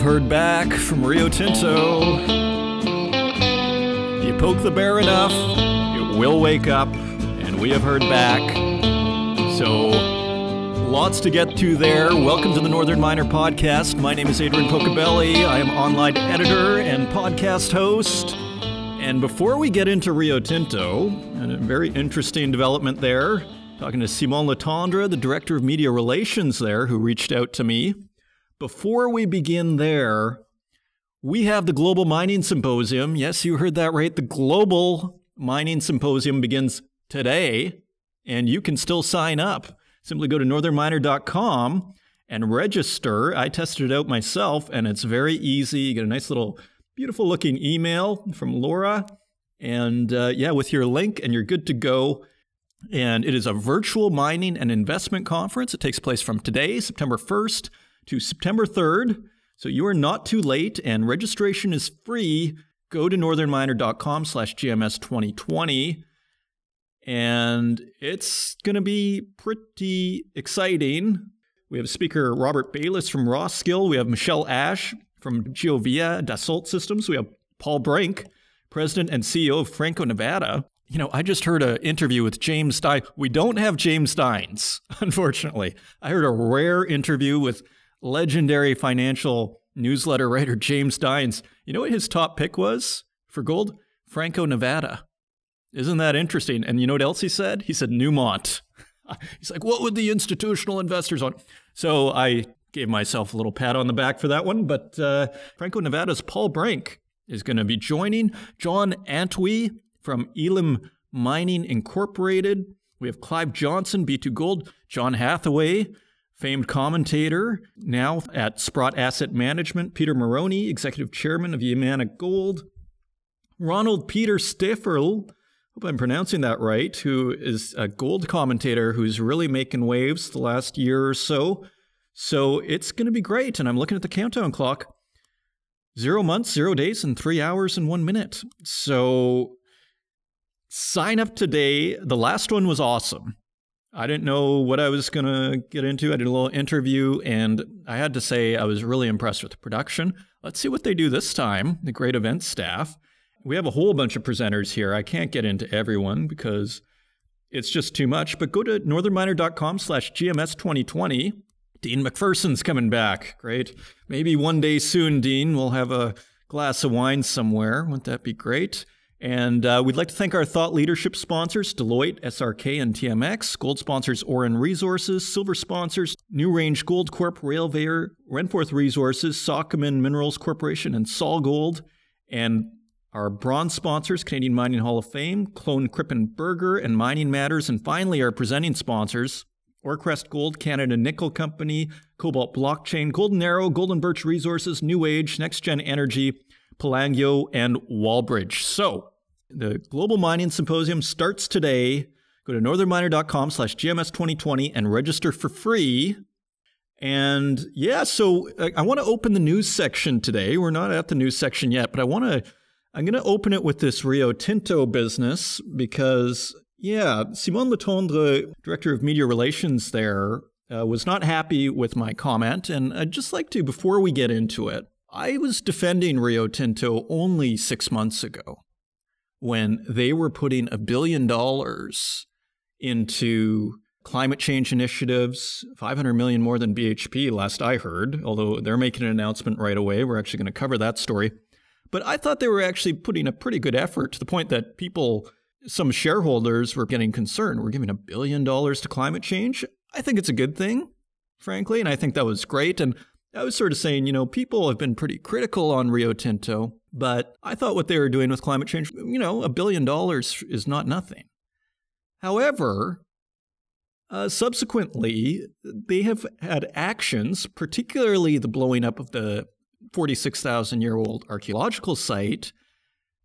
have heard back from Rio Tinto. You poke the bear enough, it will wake up, and we have heard back. So, lots to get to there. Welcome to the Northern Miner Podcast. My name is Adrian Pocobelli. I am online editor and podcast host. And before we get into Rio Tinto, and a very interesting development there, talking to Simon Letendre, the director of media relations there, who reached out to me. Before we begin there, we have the Global Mining Symposium. Yes, you heard that right. The Global Mining Symposium begins today, and you can still sign up. Simply go to northernminer.com and register. I tested it out myself, and it's very easy. You get a nice little, beautiful looking email from Laura. And uh, yeah, with your link, and you're good to go. And it is a virtual mining and investment conference. It takes place from today, September 1st to September 3rd. So you are not too late, and registration is free. Go to northernminer.com slash GMS 2020. And it's going to be pretty exciting. We have speaker Robert Bayliss from Roskill. We have Michelle Ash from Geovia Dassault Systems. We have Paul Brink, president and CEO of Franco Nevada. You know, I just heard an interview with James Stein. We don't have James Steins, unfortunately. I heard a rare interview with legendary financial newsletter writer James Dines, You know what his top pick was for gold? Franco Nevada. Isn't that interesting? And you know what else he said? He said Newmont. He's like, what would the institutional investors want? So I gave myself a little pat on the back for that one. But uh, Franco Nevada's Paul Brink is going to be joining John Antwi from Elam Mining Incorporated. We have Clive Johnson, B2 Gold, John Hathaway, famed commentator, now at Sprott Asset Management, Peter Marrone, executive chairman of Yamana Gold, Ronald Peter Stöferle, hope I'm pronouncing that right, who is a gold commentator who's really making waves the last year or so. So it's going to be great. And I'm looking at the countdown clock. Zero months, zero days, and three hours and one minute. So sign up today. The last one was awesome. I didn't know what I was going to get into. I did a little interview, and I had to say I was really impressed with the production. Let's see what they do this time, the great event staff. We have a whole bunch of presenters here. I can't get into everyone because it's just too much, but go to northernminer.com slash GMS2020. Dean McPherson's coming back. Great. Maybe one day soon, Dean, we'll have a glass of wine somewhere. Wouldn't that be great? And uh, we'd like to thank our thought leadership sponsors, Deloitte, SRK, and TMX, gold sponsors Auryn Resources, silver sponsors NewRange Gold Corp, Railveyor, Renforth Resources, Sokoman Minerals Corporation, and Sol Gold, and our bronze sponsors, Canadian Mining Hall of Fame, Klohn Crippen Berger, and Mining Matters, and finally our presenting sponsors, Aurcrest Gold, Canada Nickel Company, Cobalt Blockchain, Golden Arrow, Golden Birch Resources, New Age, NexGen Energy, Pelangio, and Wallbridge. So the Global Mining Symposium starts today. Go to northernminer.com slash GMS2020 and register for free. And yeah, so I, I want to open the news section today. We're not at the news section yet, but I want to, I'm going to open it with this Rio Tinto business because, yeah, Simon Letendre, Director of Media Relations there, uh, was not happy with my comment. And I'd just like to, before we get into it, I was defending Rio Tinto only six months ago when they were putting a billion dollars into climate change initiatives, 500 million more than BHP last I heard, although they're making an announcement right away. We're actually going to cover that story. But I thought they were actually putting a pretty good effort to the point that people, some shareholders were getting concerned. We're giving a billion dollars to climate change. I think it's a good thing, frankly, and I think that was great. And I was sort of saying, you know, people have been pretty critical on Rio Tinto, but I thought what they were doing with climate change, you know, a billion dollars is not nothing. However, uh, subsequently, they have had actions, particularly the blowing up of the 46,000 year old archaeological site,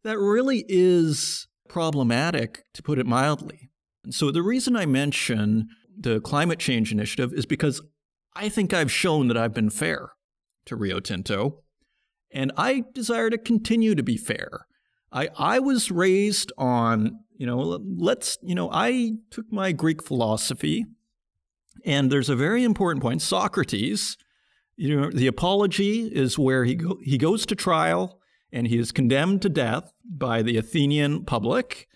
that really is problematic, to put it mildly. And so the reason I mention the climate change initiative is because I think I've shown that I've been fair to Rio Tinto, and I desire to continue to be fair. I, I was raised on, you know, let's, you know, I took my Greek philosophy, and there's a very important point. Socrates, You know, the apology is where he go, he goes to trial and he is condemned to death by the Athenian public.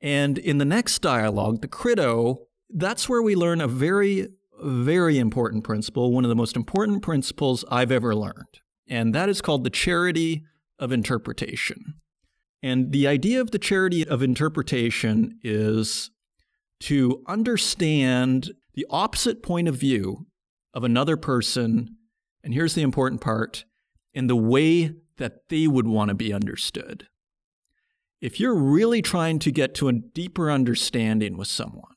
And in the next dialogue, the Crito, that's where we learn a very, very important principle, one of the most important principles I've ever learned. And that is called the charity of interpretation. And the idea of the charity of interpretation is to understand the opposite point of view of another person. And here's the important part in the way that they would want to be understood. If you're really trying to get to a deeper understanding with someone,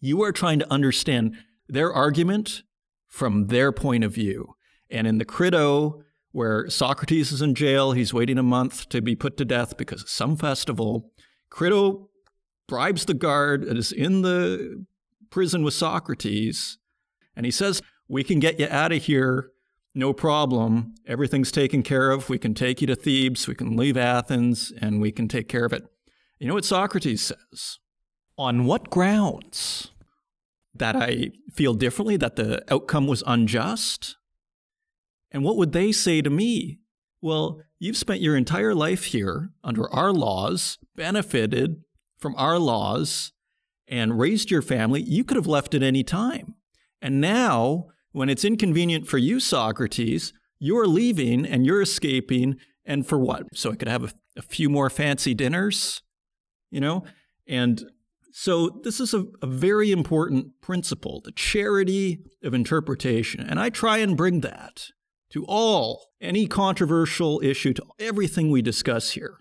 you are trying to understand their argument from their point of view. And in the Crito, where Socrates is in jail, he's waiting a month to be put to death because of some festival. Crito bribes the guard that is in the prison with Socrates, and he says, We can get you out of here, no problem. Everything's taken care of. We can take you to Thebes, we can leave Athens, and we can take care of it. You know what Socrates says? On what grounds? That I feel differently, that the outcome was unjust? And what would they say to me? Well, you've spent your entire life here under our laws, benefited from our laws, and raised your family. You could have left at any time. And now, when it's inconvenient for you, Socrates, you're leaving and you're escaping. And for what? So I could have a, a few more fancy dinners, you know? And so this is a, a very important principle the charity of interpretation. And I try and bring that to all, any controversial issue, to everything we discuss here.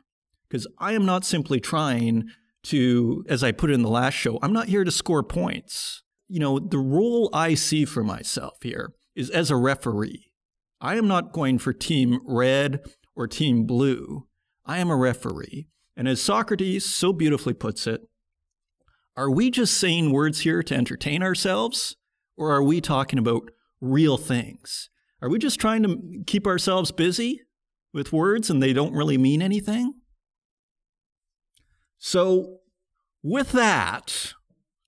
Because I am not simply trying to, as I put it in the last show, I'm not here to score points. You know, the role I see for myself here is as a referee. I am not going for team red or team blue. I am a referee. And as Socrates so beautifully puts it, are we just saying words here to entertain ourselves? Or are we talking about real things? Are we just trying to keep ourselves busy with words and they don't really mean anything? So, with that,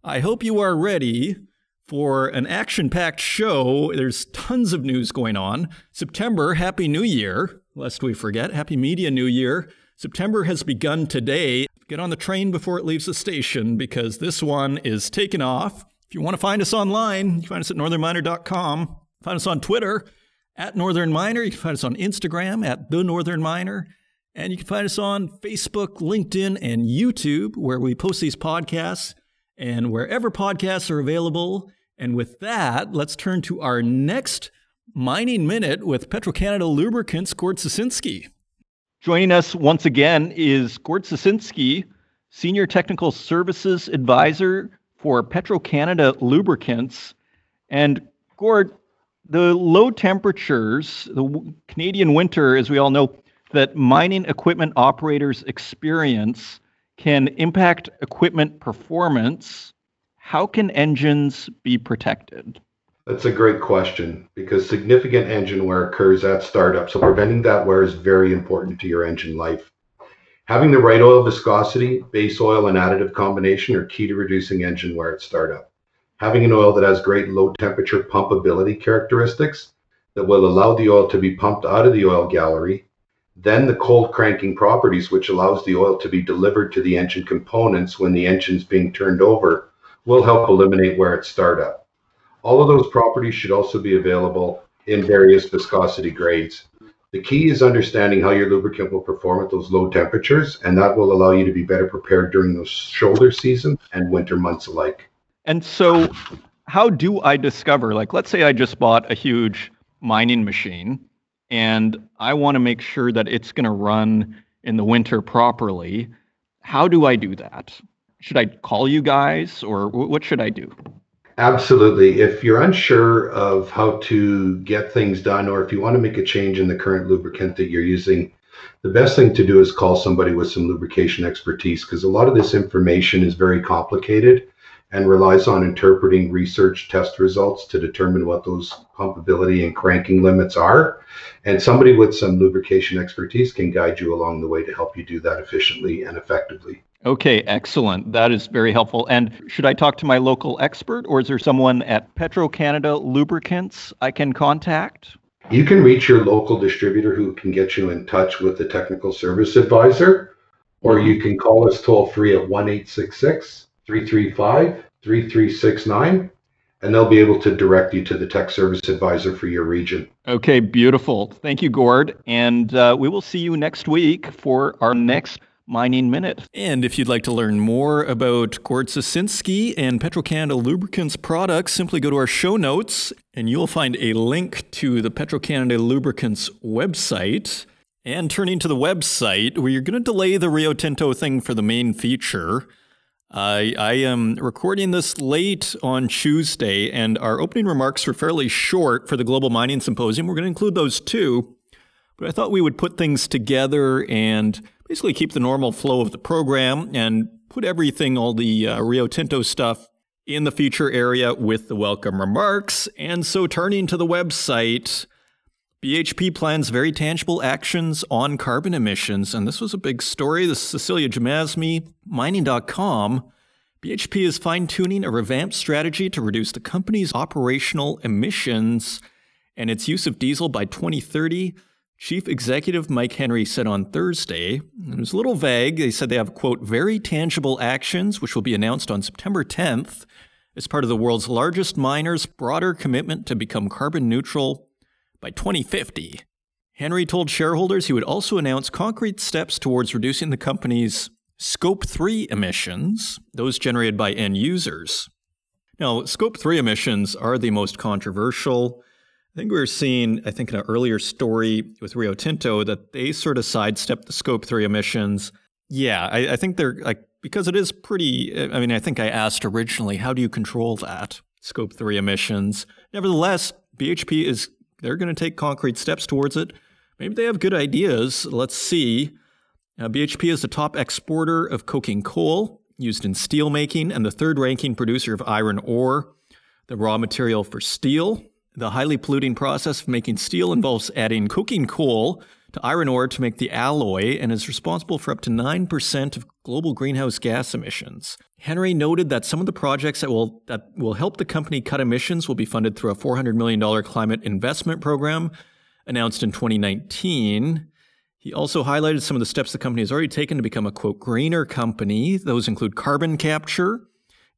I hope you are ready for an action packed show. There's tons of news going on. September, Happy New Year, lest we forget. Happy Media New Year. September has begun today. Get on the train before it leaves the station because this one is taking off. If you want to find us online, you can find us at northernminer.com. Find us on Twitter at Northern Miner. You can find us on Instagram at The Northern Miner. And you can find us on Facebook, LinkedIn, and YouTube, where we post these podcasts and wherever podcasts are available. And with that, let's turn to our next mining minute with Petro-Canada Lubricants, Gord Susinski. Joining us once again is Gord Susinski, Senior Technical Services Advisor for Petro-Canada Lubricants. And Gord, the low temperatures, the Canadian winter, as we all know, that mining equipment operators experience can impact equipment performance. How can engines be protected? That's a great question because significant engine wear occurs at startup. So preventing that wear is very important to your engine life. Having the right oil viscosity, base oil, and additive combination are key to reducing engine wear at startup having an oil that has great low temperature pumpability characteristics that will allow the oil to be pumped out of the oil gallery, then the cold cranking properties, which allows the oil to be delivered to the engine components when the engine's being turned over, will help eliminate wear at startup. All of those properties should also be available in various viscosity grades. The key is understanding how your lubricant will perform at those low temperatures, and that will allow you to be better prepared during those shoulder seasons and winter months alike. And so, how do I discover? Like, let's say I just bought a huge mining machine and I want to make sure that it's going to run in the winter properly. How do I do that? Should I call you guys or what should I do? Absolutely. If you're unsure of how to get things done, or if you want to make a change in the current lubricant that you're using, the best thing to do is call somebody with some lubrication expertise because a lot of this information is very complicated and relies on interpreting research test results to determine what those pumpability and cranking limits are. And somebody with some lubrication expertise can guide you along the way to help you do that efficiently and effectively. Okay, excellent. That is very helpful. And should I talk to my local expert or is there someone at Petro Canada Lubricants I can contact? You can reach your local distributor who can get you in touch with the technical service advisor, or you can call us toll free at 1 335 3369 and they'll be able to direct you to the tech service advisor for your region. Okay, beautiful. Thank you, Gord. And uh, we will see you next week for our next Mining Minute. And if you'd like to learn more about Gord Susinski and Petro-Canada Lubricants products, simply go to our show notes and you'll find a link to the Petro-Canada Lubricants website. And turning to the website, we're going to delay the Rio Tinto thing for the main feature. I, I am recording this late on Tuesday, and our opening remarks were fairly short for the Global Mining Symposium. We're going to include those too, but I thought we would put things together and basically keep the normal flow of the program and put everything, all the uh, Rio Tinto stuff, in the feature area with the welcome remarks. And so, turning to the website, BHP plans very tangible actions on carbon emissions, and this was a big story. This is Cecilia Jamasmie, mining.com. BHP is fine tuning a revamped strategy to reduce the company's operational emissions and its use of diesel by 2030. Chief Executive Mike Henry said on Thursday, it was a little vague. They said they have, quote, very tangible actions, which will be announced on September 10th as part of the world's largest miner's broader commitment to become carbon neutral by 2050, Henry told shareholders he would also announce concrete steps towards reducing the company's Scope 3 emissions, those generated by end users. Now, Scope 3 emissions are the most controversial. I think we were seeing, I think, in an earlier story with Rio Tinto that they sort of sidestepped the Scope 3 emissions. Yeah, I, I think they're like, because it is pretty, I mean, I think I asked originally, how do you control that? Scope 3 emissions. Nevertheless, BHP is they're going to take concrete steps towards it. Maybe they have good ideas. Let's see. Uh, BHP is the top exporter of coking coal used in steel making and the third ranking producer of iron ore, the raw material for steel. The highly polluting process of making steel involves adding coking coal to iron ore to make the alloy and is responsible for up to 9% of global greenhouse gas emissions. Henry noted that some of the projects that will that will help the company cut emissions will be funded through a $400 million climate investment program announced in 2019. He also highlighted some of the steps the company has already taken to become a quote greener company. Those include carbon capture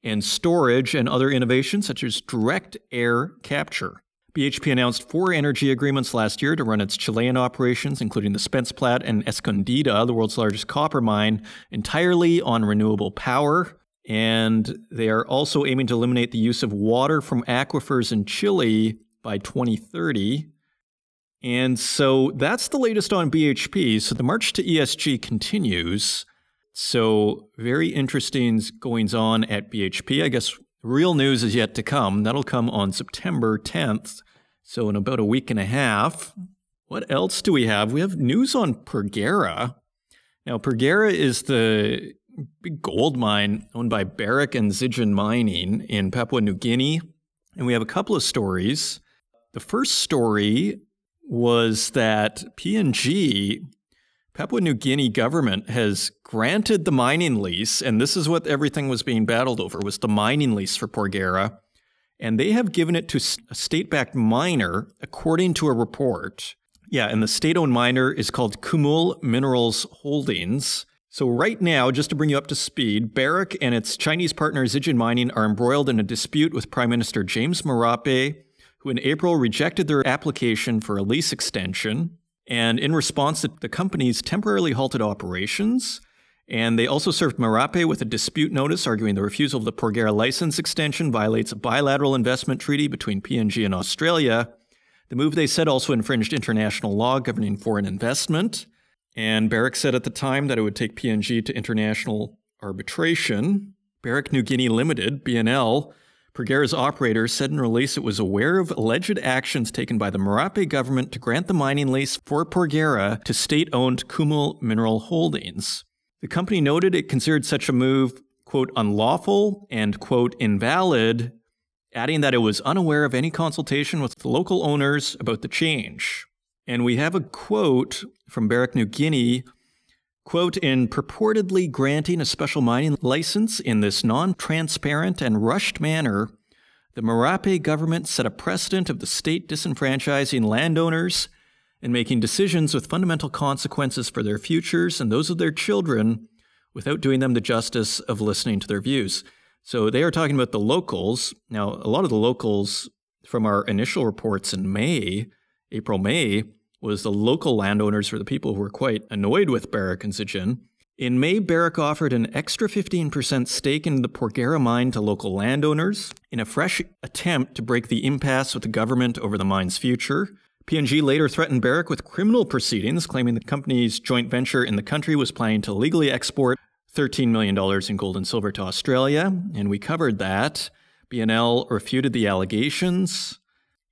and storage and other innovations such as direct air capture. BHP announced four energy agreements last year to run its Chilean operations, including the Spence Plat and Escondida, the world's largest copper mine, entirely on renewable power. And they are also aiming to eliminate the use of water from aquifers in Chile by 2030. And so that's the latest on BHP. So the march to ESG continues. So, very interesting goings on at BHP. I guess Real news is yet to come. That'll come on September 10th. So, in about a week and a half. What else do we have? We have news on Porgera. Now, Porgera is the big gold mine owned by Barrick and Zijin Mining in Papua New Guinea. And we have a couple of stories. The first story was that PNG Papua New Guinea government has granted the mining lease, and this is what everything was being battled over was the mining lease for Porgera, and they have given it to a state-backed miner, according to a report. Yeah, and the state-owned miner is called Kumul Minerals Holdings. So right now, just to bring you up to speed, Barrick and its Chinese partner Zijin Mining are embroiled in a dispute with Prime Minister James Marape, who in April rejected their application for a lease extension. And in response, the companies temporarily halted operations. And they also served Marape with a dispute notice arguing the refusal of the Porgera license extension violates a bilateral investment treaty between PNG and Australia. The move, they said, also infringed international law governing foreign investment. And Barrick said at the time that it would take PNG to international arbitration. Barrick New Guinea Limited, BNL, Porgera's operator said in a release it was aware of alleged actions taken by the Marape government to grant the mining lease for Porgera to state owned Kumul Mineral Holdings. The company noted it considered such a move, quote, unlawful and, quote, invalid, adding that it was unaware of any consultation with the local owners about the change. And we have a quote from Barrick New Guinea Quote, in purportedly granting a special mining license in this non transparent and rushed manner, the Marape government set a precedent of the state disenfranchising landowners and making decisions with fundamental consequences for their futures and those of their children without doing them the justice of listening to their views. So they are talking about the locals. Now, a lot of the locals from our initial reports in May, April, May, was the local landowners were the people who were quite annoyed with Barrick and Zijin. In May, Barrick offered an extra 15% stake in the Porgera mine to local landowners in a fresh attempt to break the impasse with the government over the mine's future. PNG later threatened Barrick with criminal proceedings, claiming the company's joint venture in the country was planning to legally export $13 million in gold and silver to Australia, and we covered that. BNL refuted the allegations.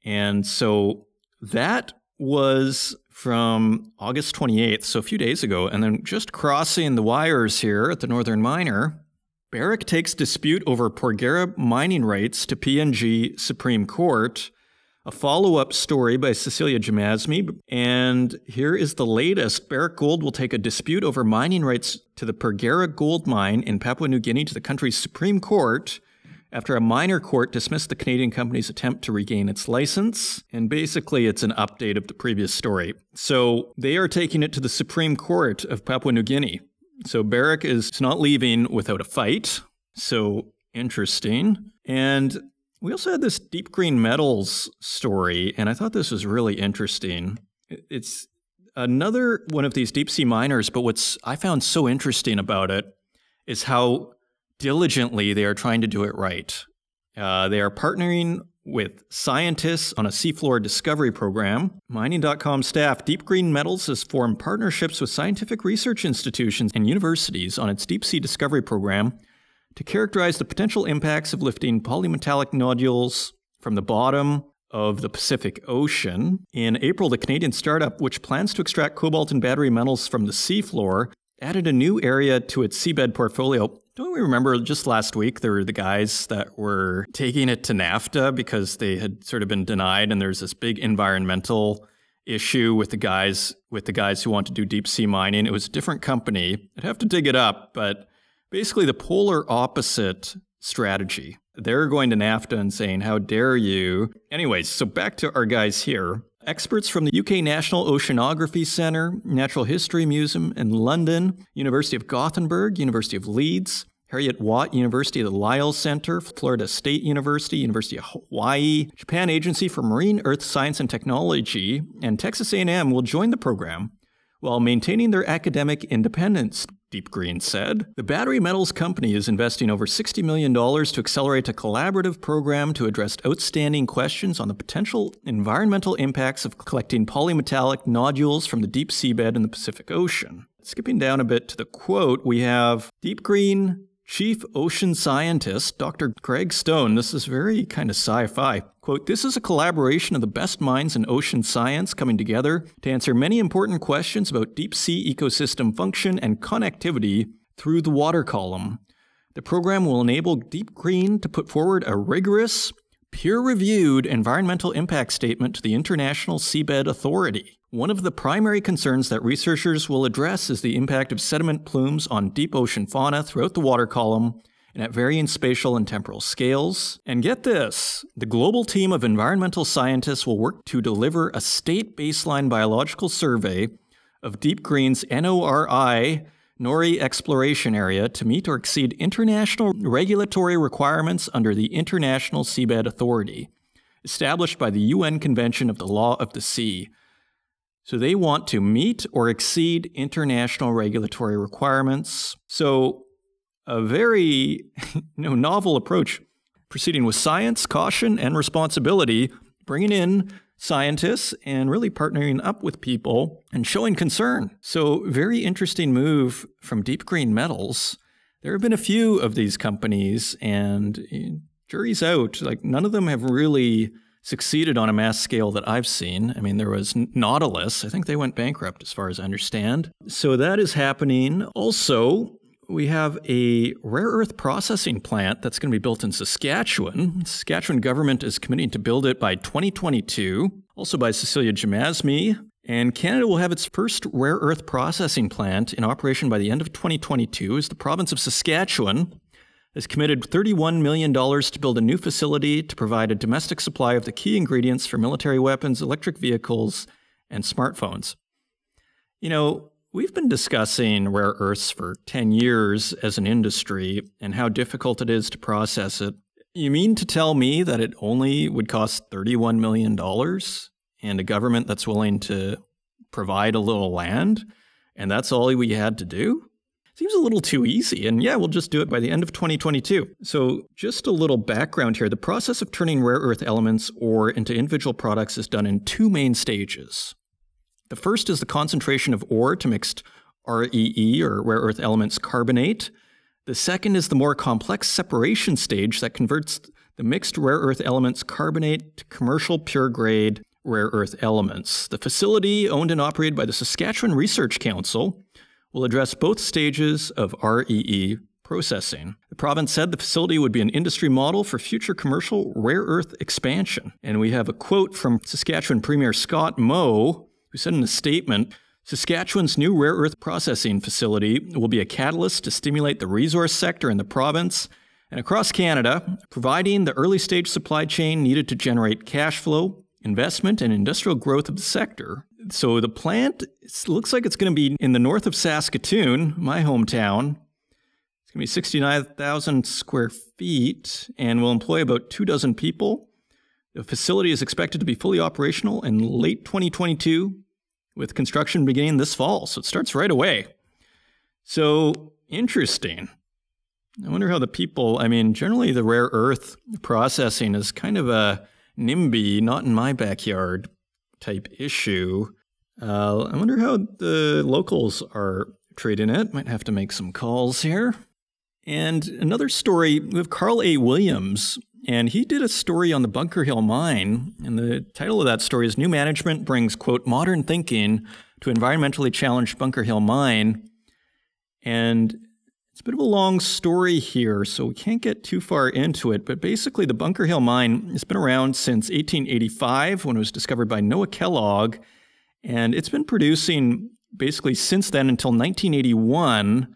And so that was from August 28th, so a few days ago. And then just crossing the wires here at the Northern Miner, Barrick takes dispute over Porgera mining rights to PNG Supreme Court a follow up story by Cecilia Jamasmie. And here is the latest Barrick Gold will take a dispute over mining rights to the Porgera gold mine in Papua New Guinea to the country's Supreme Court after a minor court dismissed the Canadian company's attempt to regain its license. And basically, it's an update of the previous story. So they are taking it to the Supreme Court of Papua New Guinea. So Barrick is not leaving without a fight. So interesting. And we also had this deep green metals story, and I thought this was really interesting. It's another one of these deep sea miners, but what's I found so interesting about it is how diligently they are trying to do it right. Uh, they are partnering with scientists on a seafloor discovery program. Mining.com staff, Deep Green Metals has formed partnerships with scientific research institutions and universities on its deep sea discovery program to characterize the potential impacts of lifting polymetallic nodules from the bottom of the Pacific Ocean. In April, the Canadian startup, which plans to extract cobalt and battery metals from the seafloor, added a new area to its seabed portfolio. Don't we remember just last week there were the guys that were taking it to NAFTA because they had sort of been denied, and there's this big environmental issue with the guys with the guys who want to do deep sea mining. It was a different company. I'd have to dig it up, but basically the polar opposite strategy. They're going to NAFTA and saying, How dare you? Anyways, so back to our guys here. Experts from the UK National Oceanography Centre, Natural History Museum in London, University of Gothenburg, University of Leeds, Heriot-Watt University of the Lyell Center, Florida State University, University of Hawaii, Japan Agency for Marine Earth Science and Technology, and Texas A&M will join the program while maintaining their academic independence. Deep Green said. The Battery Metals Company is investing over $60 million to accelerate a collaborative program to address outstanding questions on the potential environmental impacts of collecting polymetallic nodules from the deep seabed in the Pacific Ocean. Skipping down a bit to the quote, we have Deep Green Chief Ocean Scientist Dr. Greg Stone, this is very kind of sci fi. Quote, this is a collaboration of the best minds in ocean science coming together to answer many important questions about deep sea ecosystem function and connectivity through the water column. The program will enable Deep Green to put forward a rigorous, peer reviewed environmental impact statement to the International Seabed Authority. One of the primary concerns that researchers will address is the impact of sediment plumes on deep ocean fauna throughout the water column and at varying spatial and temporal scales. And get this the global team of environmental scientists will work to deliver a state baseline biological survey of Deep Green's NORI NORI exploration area to meet or exceed international regulatory requirements under the International Seabed Authority, established by the UN Convention of the Law of the Sea. So they want to meet or exceed international regulatory requirements. So a very you know, novel approach, proceeding with science, caution, and responsibility, bringing in scientists and really partnering up with people and showing concern. So, very interesting move from Deep Green Metals. There have been a few of these companies, and eh, jury's out. Like, none of them have really succeeded on a mass scale that I've seen. I mean, there was Nautilus. I think they went bankrupt, as far as I understand. So that is happening. Also, we have a rare earth processing plant that's going to be built in Saskatchewan. Saskatchewan government is committing to build it by 2022, also by Cecilia Jamasmie. And Canada will have its first rare earth processing plant in operation by the end of 2022 as the province of Saskatchewan has committed $31 million to build a new facility to provide a domestic supply of the key ingredients for military weapons, electric vehicles, and smartphones. You know, we've been discussing rare earths for 10 years as an industry and how difficult it is to process it. You mean to tell me that it only would cost $31 million and a government that's willing to provide a little land and that's all we had to do? Seems a little too easy. And yeah, we'll just do it by the end of 2022. So, just a little background here. The process of turning rare earth elements ore into individual products is done in two main stages. The first is the concentration of ore to mixed REE, or rare earth elements carbonate. The second is the more complex separation stage that converts the mixed rare earth elements carbonate to commercial pure grade rare earth elements. The facility, owned and operated by the Saskatchewan Research Council, will address both stages of REE processing. The province said the facility would be an industry model for future commercial rare earth expansion. And we have a quote from Saskatchewan Premier Scott Moe, who said in a statement Saskatchewan's new rare earth processing facility will be a catalyst to stimulate the resource sector in the province and across Canada, providing the early stage supply chain needed to generate cash flow, investment, and industrial growth of the sector. So the plant looks like it's going to be in the north of Saskatoon, my hometown. It's going to be 69,000 square feet and will employ about two dozen people. The facility is expected to be fully operational in late 2022, with construction beginning this fall. So it starts right away. So interesting. I wonder how the people, I mean, generally the rare earth processing is kind of a NIMBY, not in my backyard type issue. Uh, I wonder how the locals are treating it. Might have to make some calls here. And another story, have Carl A. Williams, and he did a story on the Bunker Hill mine. And the title of that story is New Management Brings, quote, modern thinking to environmentally challenged Bunker Hill mine. And it's a bit of a long story here, so we can't get too far into it. But basically, the Bunker Hill mine has been around since 1885 when it was discovered by Noah Kellogg. And it's been producing basically since then until 1981.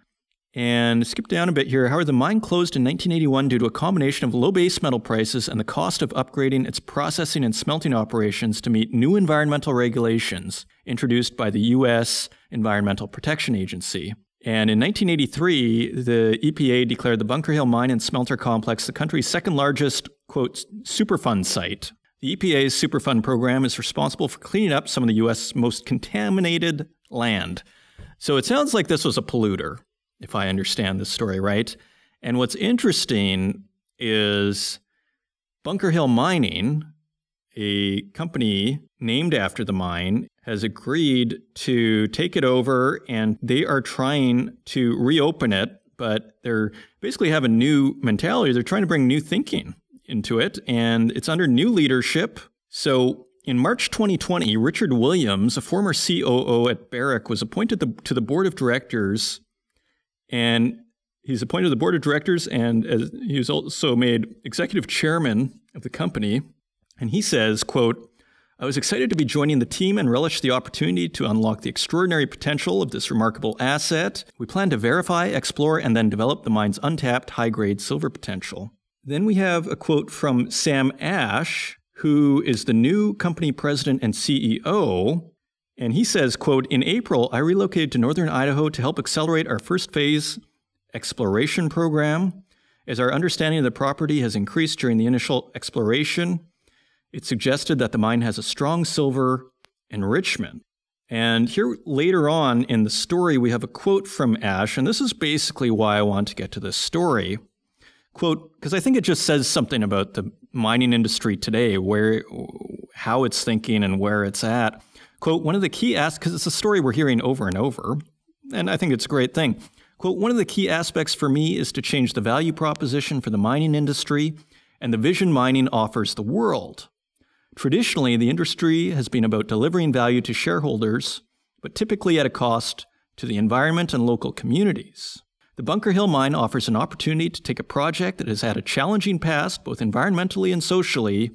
And skip down a bit here. However, the mine closed in 1981 due to a combination of low base metal prices and the cost of upgrading its processing and smelting operations to meet new environmental regulations introduced by the U.S. Environmental Protection Agency. And in 1983, the EPA declared the Bunker Hill Mine and Smelter Complex the country's second largest, quote, Superfund site. The EPA's Superfund program is responsible for cleaning up some of the U.S. most contaminated land. So it sounds like this was a polluter, if I understand this story right. And what's interesting is Bunker Hill Mining, a company named after the mine, has agreed to take it over and they are trying to reopen it, but they're basically have a new mentality. They're trying to bring new thinking into it and it's under new leadership. So in March 2020, Richard Williams, a former COO at Barrick, was appointed the, to the board of directors and he's appointed to the board of directors and as, he was also made executive chairman of the company. And he says, quote, I was excited to be joining the team and relish the opportunity to unlock the extraordinary potential of this remarkable asset. We plan to verify, explore, and then develop the mine's untapped high grade silver potential. Then we have a quote from Sam Ash, who is the new company president and CEO. And he says, quote, In April, I relocated to northern Idaho to help accelerate our first phase exploration program. As our understanding of the property has increased during the initial exploration, it suggested that the mine has a strong silver enrichment. And here later on in the story, we have a quote from Ash, and this is basically why I want to get to this story. Quote, because I think it just says something about the mining industry today, where how it's thinking and where it's at. Quote, one of the key aspects, because it's a story we're hearing over and over, and I think it's a great thing. Quote, one of the key aspects for me is to change the value proposition for the mining industry and the vision mining offers the world. Traditionally, the industry has been about delivering value to shareholders, but typically at a cost to the environment and local communities. The Bunker Hill Mine offers an opportunity to take a project that has had a challenging past, both environmentally and socially,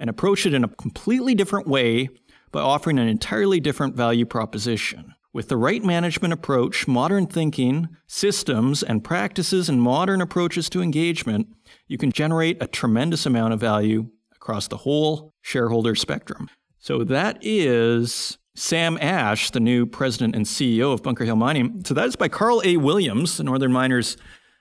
and approach it in a completely different way by offering an entirely different value proposition. With the right management approach, modern thinking, systems, and practices and modern approaches to engagement, you can generate a tremendous amount of value across the whole shareholder spectrum. So that is Sam Ash, the new president and CEO of Bunker Hill Mining. So that is by Carl A. Williams, the Northern Miners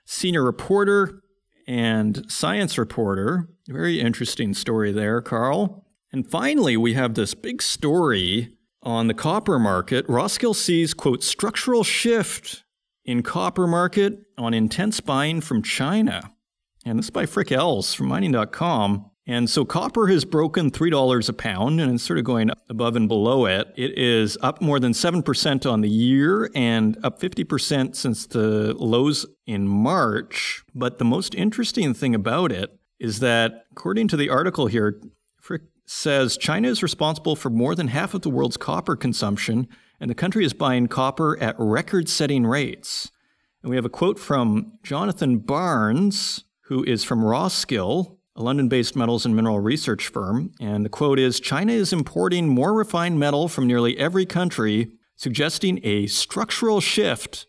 senior reporter and science reporter. Very interesting story there, Carl. And finally, we have this big story on the copper market. Roskill sees, quote, structural shift in copper market on intense buying from China. And this is by Frik Els from mining.com. And so copper has broken $3 a pound and it's sort of going above and below it. It is up more than 7% on the year and up 50% since the lows in March. But the most interesting thing about it is that, according to the article here, Frik says China is responsible for more than half of the world's copper consumption, and the country is buying copper at record setting rates. And we have a quote from Jonathan Barnes, who is from Roskill, a London based metals and mineral research firm. And the quote is China is importing more refined metal from nearly every country, suggesting a structural shift,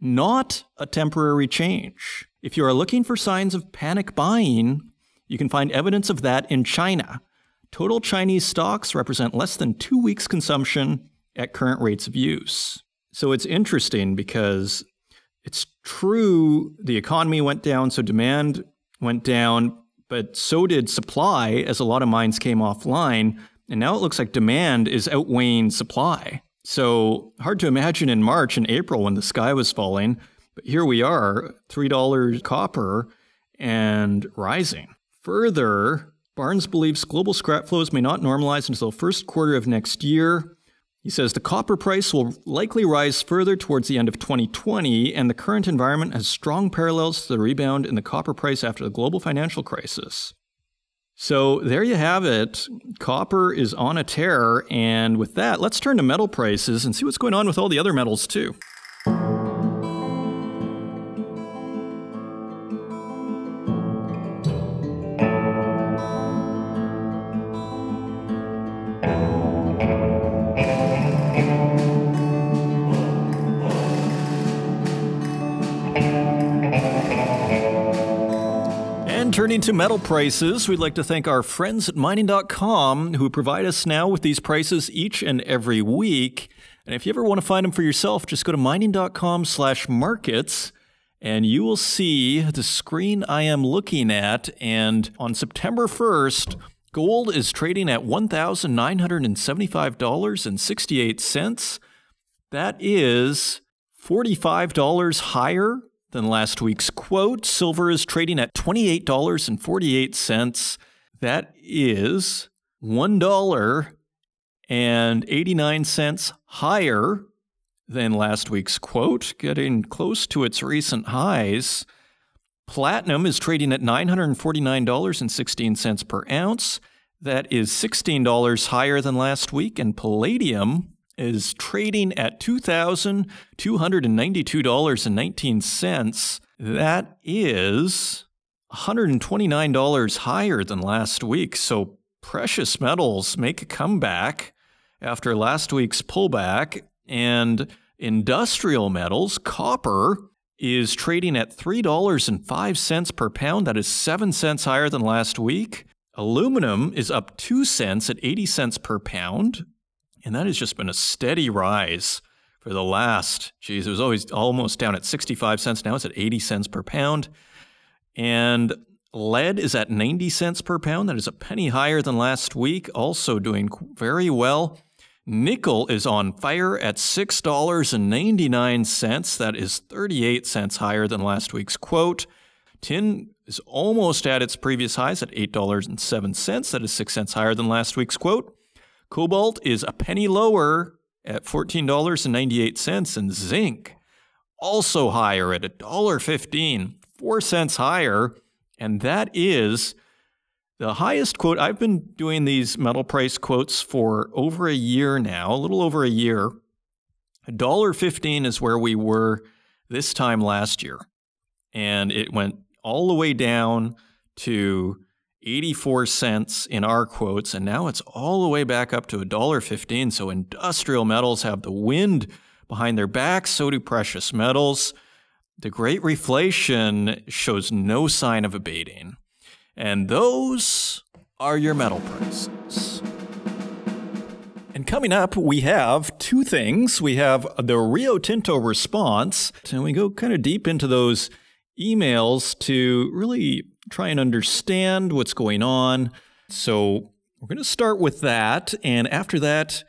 not a temporary change. If you are looking for signs of panic buying, you can find evidence of that in China. Total Chinese stocks represent less than two weeks' consumption at current rates of use. So it's interesting because it's true the economy went down, so demand went down, but so did supply as a lot of mines came offline. And now it looks like demand is outweighing supply. So hard to imagine in March and April when the sky was falling. But here we are, $3 copper and rising. Further, Barnes believes global scrap flows may not normalize until the first quarter of next year. He says the copper price will likely rise further towards the end of 2020, and the current environment has strong parallels to the rebound in the copper price after the global financial crisis. So there you have it. Copper is on a tear, and with that, let's turn to metal prices and see what's going on with all the other metals too. Turning to metal prices, we'd like to thank our friends at mining.com who provide us now with these prices each and every week. And if you ever want to find them for yourself, just go to mining.com slash markets and you will see the screen I am looking at. And on September 1st, gold is trading at $1,975.68. That is $45 higher than last week's quote. Silver is trading at $28.48. That is $1.89 higher than last week's quote, getting close to its recent highs. Platinum is trading at $949.16 per ounce. That is $16 higher than last week. And palladium is trading at $2,292.19. That is $129 higher than last week. So precious metals make a comeback after last week's pullback. And industrial metals, copper, is trading at $3.05 per pound. That is 7 cents higher than last week. Aluminum is up 2 cents at 80 cents per pound. And that has just been a steady rise for the last, geez, it was always almost down at 65 cents. Now it's at 80 cents per pound. And lead is at 90 cents per pound. That is a penny higher than last week, also doing very well. Nickel is on fire at $6.99. That is 38 cents higher than last week's quote. Tin is almost at its previous highs at $8.07. That is 6 cents higher than last week's quote. Cobalt is a penny lower at $14.98, and zinc also higher at $1.15, 4 cents higher, and that is the highest quote. I've been doing these metal price quotes for over a year now, a little over a year. $1.15 is where we were this time last year. And it went all the way down to 84 cents in our quotes, and now it's all the way back up to $1.15. So industrial metals have the wind behind their backs, so do precious metals. The great reflation shows no sign of abating. And those are your metal prices. And coming up, we have two things. We have the Rio Tinto response, and we go kind of deep into those emails to really try and understand what's going on. So we're going to start with that. And after that,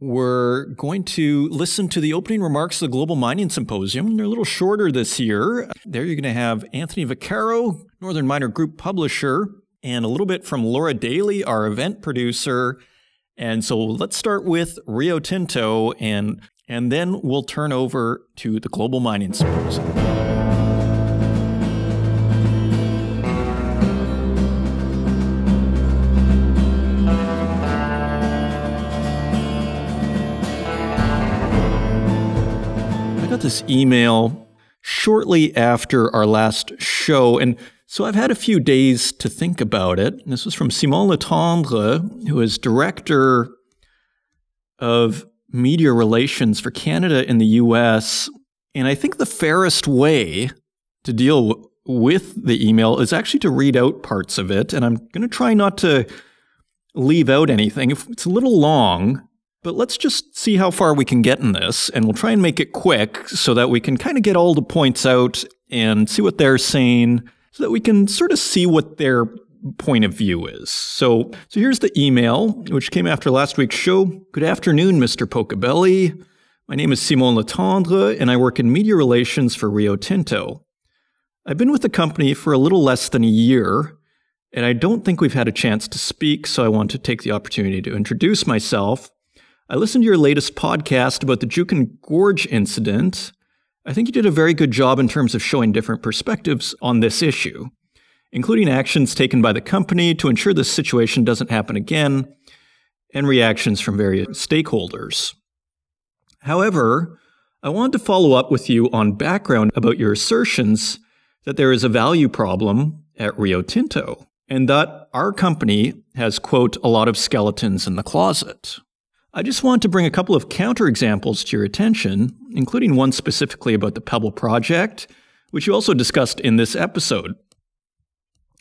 we're going to listen to the opening remarks of the Global Mining Symposium. They're a little shorter this year. There you're going to have Anthony Vaccaro, Northern Miner Group publisher, and a little bit from Laura Daly, our event producer. And so let's start with Rio Tinto and and then we'll turn over to the Global Mining Symposium. This email shortly after our last show, and so I've had a few days to think about it. This was from Simon Letendre, who is director of media relations for Canada in the US. And I think the fairest way to deal with the email is actually to read out parts of it. And I'm going to try not to leave out anything. If it's a little long, but let's just see how far we can get in this, and we'll try and make it quick so that we can kind of get all the points out and see what they're saying so that we can sort of see what their point of view is. So, so here's the email, which came after last week's show. Good afternoon, Mr. Pocobelli. My name is Simon Letendre, and I work in media relations for Rio Tinto. I've been with the company for a little less than a year, and I don't think we've had a chance to speak, so I want to take the opportunity to introduce myself I listened to your latest podcast about the Juukan Gorge incident. I think you did a very good job in terms of showing different perspectives on this issue, including actions taken by the company to ensure this situation doesn't happen again, and reactions from various stakeholders. However, I wanted to follow up with you on background about your assertions that there is a value problem at Rio Tinto and that our company has, quote, a lot of skeletons in the closet. I just want to bring a couple of counterexamples to your attention, including one specifically about the Pebble Project, which you also discussed in this episode.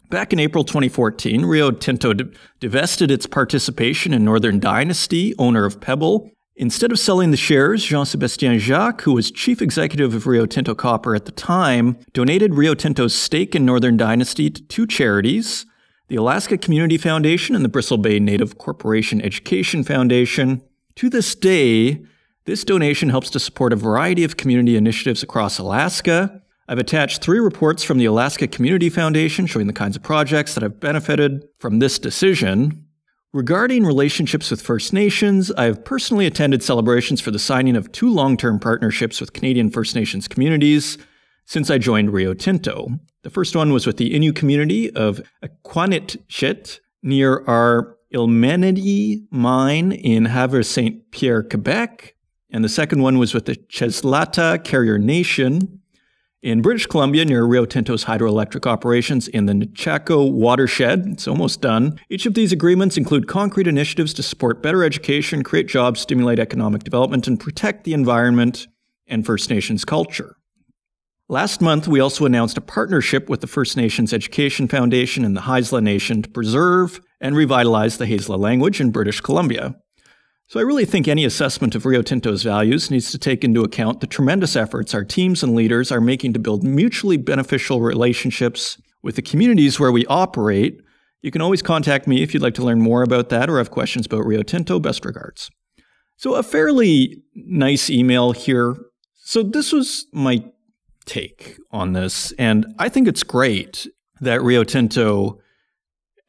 Back in April 2014, Rio Tinto divested its participation in Northern Dynasty, owner of Pebble. Instead of selling the shares, Jean Sebastien Jacques, who was chief executive of Rio Tinto Copper at the time, donated Rio Tinto's stake in Northern Dynasty to two charities the Alaska Community Foundation and the Bristol Bay Native Corporation Education Foundation. To this day, this donation helps to support a variety of community initiatives across Alaska. I've attached three reports from the Alaska Community Foundation showing the kinds of projects that have benefited from this decision. Regarding relationships with First Nations, I have personally attended celebrations for the signing of two long term partnerships with Canadian First Nations communities since I joined Rio Tinto. The first one was with the Innu community of Ekuanitshit near our ilmenite mine in Havre Saint Pierre, Quebec. And the second one was with the Cheslatta Carrier Nation in British Columbia near Rio Tinto's hydroelectric operations in the Nechako watershed. It's almost done. Each of these agreements include concrete initiatives to support better education, create jobs, stimulate economic development, and protect the environment and First Nations culture. Last month, we also announced a partnership with the First Nations Education Foundation and the Haisla Nation to preserve and revitalize the Haisla language in British Columbia. So I really think any assessment of Rio Tinto's values needs to take into account the tremendous efforts our teams and leaders are making to build mutually beneficial relationships with the communities where we operate. You can always contact me if you'd like to learn more about that or have questions about Rio Tinto. Best regards. So, a fairly nice email here. So, this was my take on this. And I think it's great that Rio Tinto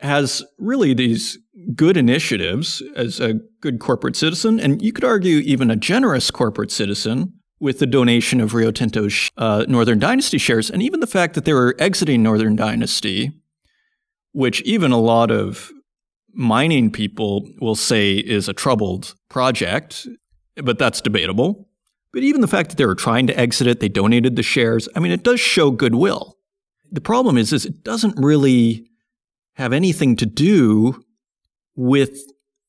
has really these good initiatives as a good corporate citizen, and you could argue even a generous corporate citizen with the donation of Rio Tinto's uh, Northern Dynasty shares, and even the fact that they were exiting Northern Dynasty, which even a lot of mining people will say is a troubled project, but that's debatable. But even the fact that they were trying to exit it, they donated the shares. I mean, it does show goodwill. The problem is, is it doesn't really have anything to do with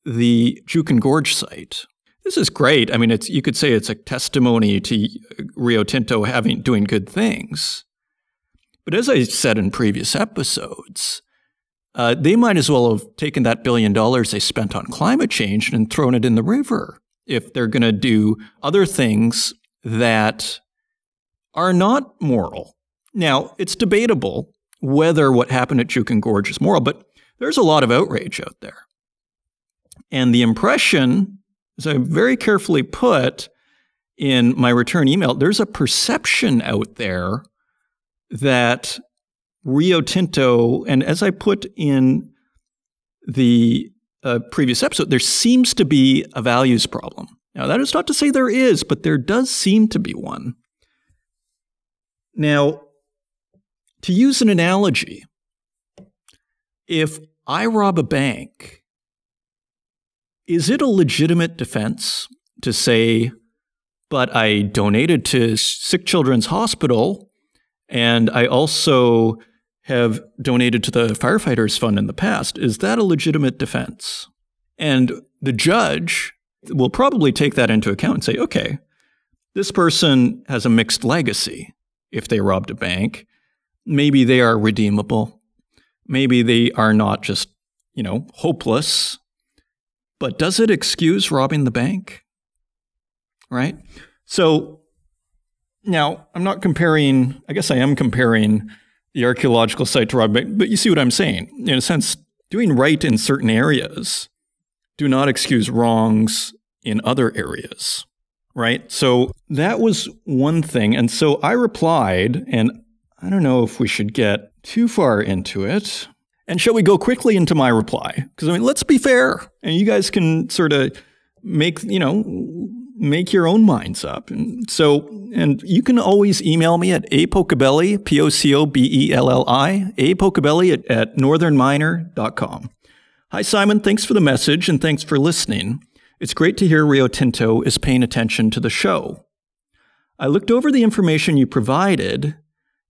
the Juukan Gorge site. this is great. I mean, it's you could say it's a testimony to Rio Tinto having doing good things. But as I said in previous episodes, uh, they might as well have taken that billion dollars they spent on climate change and thrown it in the river if they're going to do other things that are not moral. Now, it's debatable whether what happened at Juukan Gorge is moral, but there's a lot of outrage out there. And the impression, as I very carefully put in my return email, there's a perception out there that Rio Tinto, and as I put in the uh, previous episode, there seems to be a values problem. Now, that is not to say there is, but there does seem to be one. Now, to use an analogy, if I rob a bank, is it a legitimate defense to say, but I donated to Sick Children's Hospital and I also have donated to the firefighters fund in the past. Is that a legitimate defense? And the judge will probably take that into account and say, okay, this person has a mixed legacy if they robbed a bank. Maybe they are redeemable. Maybe they are not just, you know, hopeless. But does it excuse robbing the bank? Right? So now I'm not comparing, I guess I am comparing the archaeological site to rob bank, but you see what I'm saying. In a sense, doing right in certain areas do not excuse wrongs in other areas right? So that was one thing. And so I replied, and I don't know if we should get too far into it. And shall we go quickly into my reply? Because I mean, let's be fair, and you guys can sort of make you know make your own minds up. And so, and you can always email me at apocobelli, p o c o b e l l i, apocobelli at, at northernminer.com. Hi Simon, thanks for the message and thanks for listening. It's great to hear Rio Tinto is paying attention to the show. I looked over the information you provided,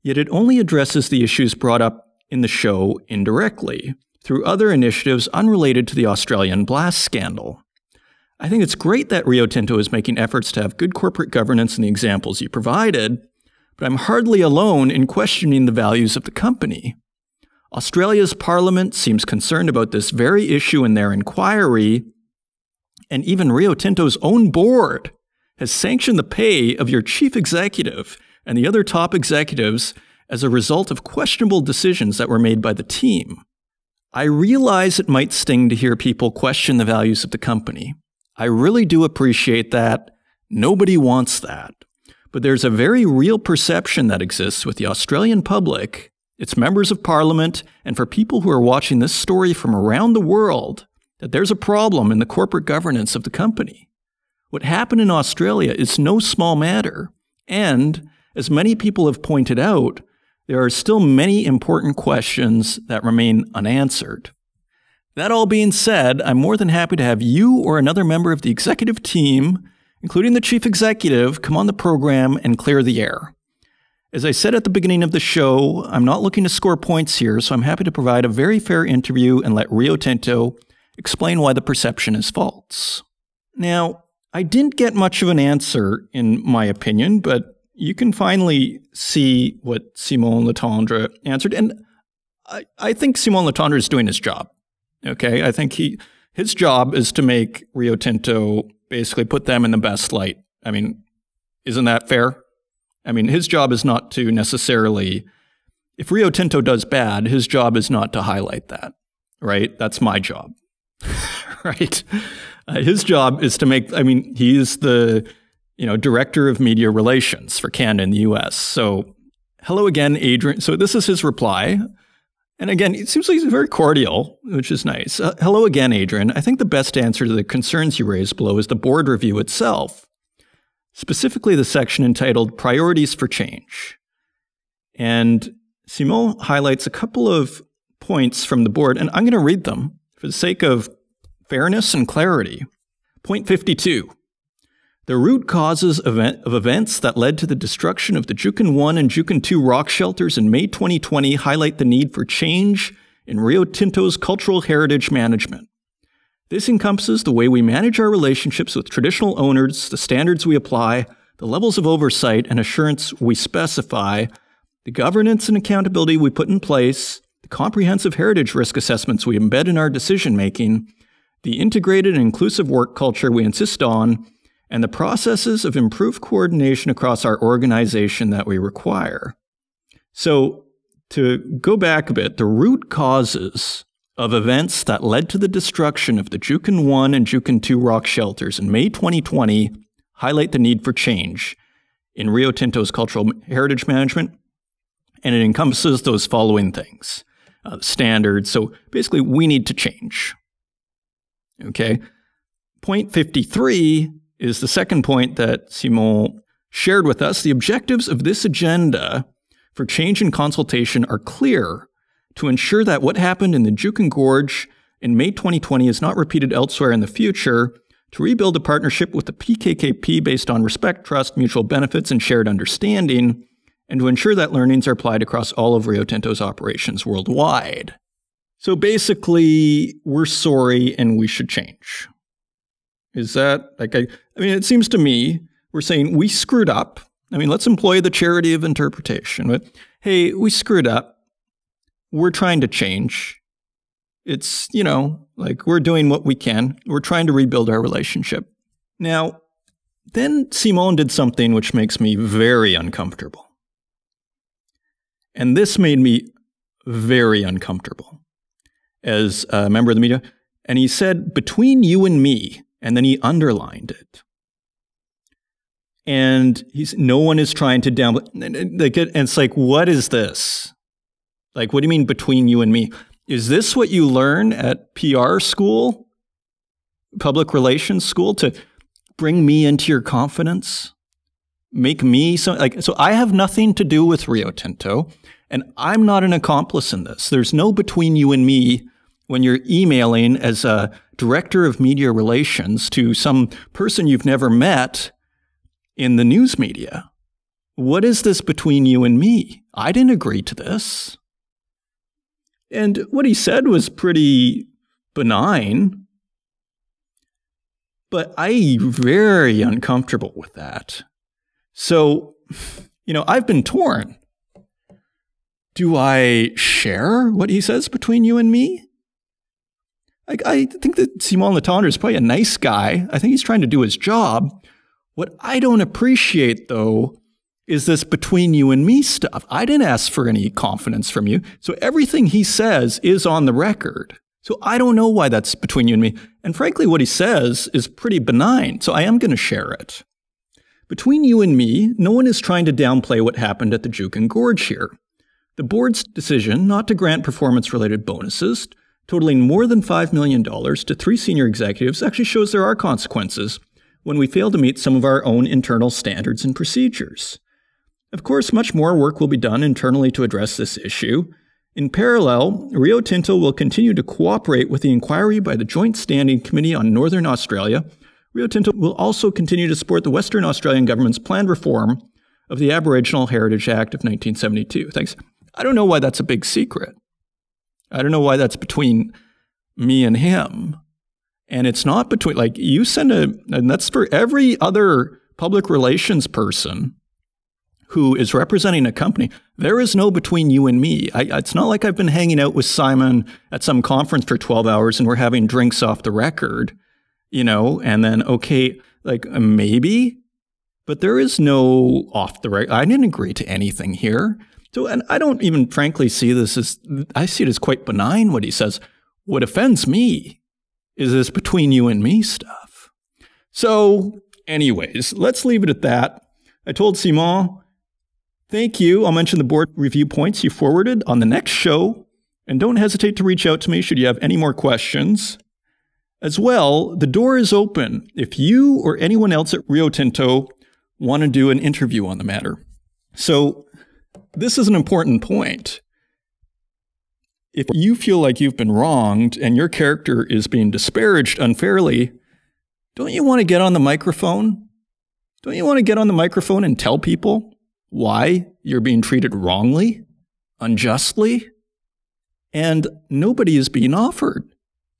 yet it only addresses the issues brought up in the show indirectly through other initiatives unrelated to the Australian blast scandal. I think it's great that Rio Tinto is making efforts to have good corporate governance in the examples you provided, but I'm hardly alone in questioning the values of the company. Australia's parliament seems concerned about this very issue in their inquiry, and even Rio Tinto's own board has sanctioned the pay of your chief executive and the other top executives as a result of questionable decisions that were made by the team. I realize it might sting to hear people question the values of the company. I really do appreciate that. Nobody wants that. But there's a very real perception that exists with the Australian public, its members of parliament, and for people who are watching this story from around the world that there's a problem in the corporate governance of the company. What happened in Australia is no small matter. And as many people have pointed out, there are still many important questions that remain unanswered. That all being said, I'm more than happy to have you or another member of the executive team, including the chief executive, come on the program and clear the air. As I said at the beginning of the show, I'm not looking to score points here, so I'm happy to provide a very fair interview and let Rio Tinto explain why the perception is false. Now, I didn't get much of an answer, in my opinion, but you can finally see what Simon Letendre answered. And I, I think Simon Letendre is doing his job. Okay. I think he his job is to make Rio Tinto basically put them in the best light. I mean, isn't that fair? I mean, his job is not to necessarily if Rio Tinto does bad, his job is not to highlight that, right? That's my job. right? Uh, his job is to make, I mean, he's the, you know, director of media relations for Canada and the US. So, hello again, Adrian. So, this is his reply. And again, it seems like he's very cordial, which is nice. Uh, hello again, Adrian. I think the best answer to the concerns you raised below is the board review itself, specifically the section entitled Priorities for Change. And Simon highlights a couple of points from the board, and I'm going to read them for the sake of fairness and clarity. Point 52. The root causes of events that led to the destruction of the Juukan 1 and Juukan 2 rock shelters in May 2020 highlight the need for change in Rio Tinto's cultural heritage management. This encompasses the way we manage our relationships with traditional owners, the standards we apply, the levels of oversight and assurance we specify, the governance and accountability we put in place, the comprehensive heritage risk assessments we embed in our decision making, the integrated and inclusive work culture we insist on, and the processes of improved coordination across our organization that we require. So, to go back a bit, the root causes of events that led to the destruction of the Juukan 1 and Juukan 2 rock shelters in May 2020 highlight the need for change in Rio Tinto's cultural heritage management, and it encompasses those following things uh, standards. So basically, we need to change. Okay. Point 53 is the second point that Simon shared with us. The objectives of this agenda for change and consultation are clear to ensure that what happened in the Juukan Gorge in May 2020 is not repeated elsewhere in the future, to rebuild a partnership with the PKKP based on respect, trust, mutual benefits, and shared understanding, and to ensure that learnings are applied across all of Rio Tinto's operations worldwide. So basically, we're sorry and we should change. Is that like I, I mean, it seems to me we're saying we screwed up. I mean, let's employ the charity of interpretation. But hey, we screwed up. We're trying to change. It's, you know, like we're doing what we can. We're trying to rebuild our relationship. Now, then Simon did something which makes me very uncomfortable. And this made me very uncomfortable as a member of the media. And he said, between you and me, and then he underlined it. And he's no one is trying to down and it's like, what is this? Like, what do you mean between you and me? Is this what you learn at PR school, public relations school, to bring me into your confidence? Make me so like so I have nothing to do with Rio Tinto, and I'm not an accomplice in this. There's no between you and me when you're emailing as a director of media relations to some person you've never met in the news media. What is this between you and me? I didn't agree to this. And what he said was pretty benign, but I very uncomfortable with that. So, you know, I've been torn. Do I share what he says between you and me? I, I think that Simon Letendre is probably a nice guy. I think he's trying to do his job. What I don't appreciate, though, is this between you and me stuff. I didn't ask for any confidence from you. So everything he says is on the record. So I don't know why that's between you and me. And frankly, what he says is pretty benign. So I am going to share it. Between you and me, no one is trying to downplay what happened at the Juukan Gorge here. The board's decision not to grant performance related bonuses, totaling more than $5 million to three senior executives, actually shows there are consequences when we fail to meet some of our own internal standards and procedures. Of course, much more work will be done internally to address this issue. In parallel, Rio Tinto will continue to cooperate with the inquiry by the Joint Standing Committee on Northern Australia. Rio Tinto will also continue to support the Western Australian government's planned reform of the Aboriginal Heritage Act of 1972. Thanks. I don't know why that's a big secret. I don't know why that's between me and him. And it's not between, like, you send a, and that's for every other public relations person who is representing a company, there is no between you and me. I, it's not like I've been hanging out with Simon at some conference for 12 hours and we're having drinks off the record, you know, and then, okay, like maybe, but there is no off the record. I didn't agree to anything here. So, and I don't even frankly see this as, I see it as quite benign what he says. What offends me is this between you and me stuff. So, anyways, let's leave it at that. I told Simon Thank you. I'll mention the board review points you forwarded on the next show. And don't hesitate to reach out to me should you have any more questions. As well, the door is open if you or anyone else at Rio Tinto want to do an interview on the matter. So, this is an important point. If you feel like you've been wronged and your character is being disparaged unfairly, don't you want to get on the microphone? Don't you want to get on the microphone and tell people why you're being treated wrongly, unjustly, and nobody is being offered.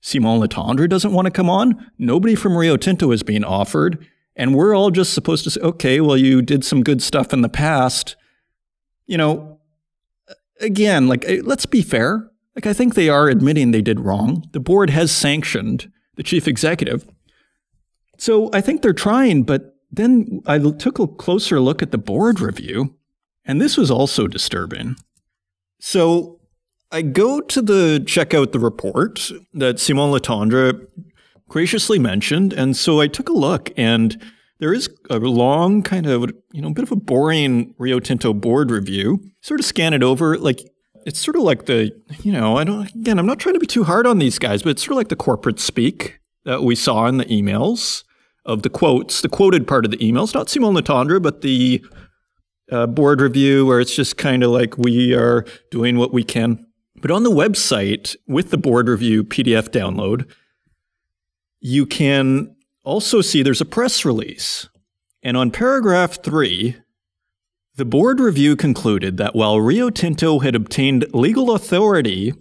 Simon Letendre doesn't want to come on. Nobody from Rio Tinto is being offered. And we're all just supposed to say, okay, well, you did some good stuff in the past. You know, again, like, eh, let's be fair. Like, I think they are admitting they did wrong. The board has sanctioned the chief executive. So I think they're trying, but then I took a closer look at the board review, and this was also disturbing. So I go to the check out the report that Simon Letendre graciously mentioned, and so I took a look, and there is a long kind of you know a bit of a boring Rio Tinto board review. Sort of scan it over, like it's sort of like the you know I don't again I'm not trying to be too hard on these guys, but it's sort of like the corporate speak that we saw in the emails of the quotes, the quoted part of the emails, not Simon Letendre, but the uh, board review where it's just kind of like we are doing what we can. But on the website with the board review PDF download, you can also see there's a press release. And on paragraph three, the board review concluded that while Rio Tinto had obtained legal authority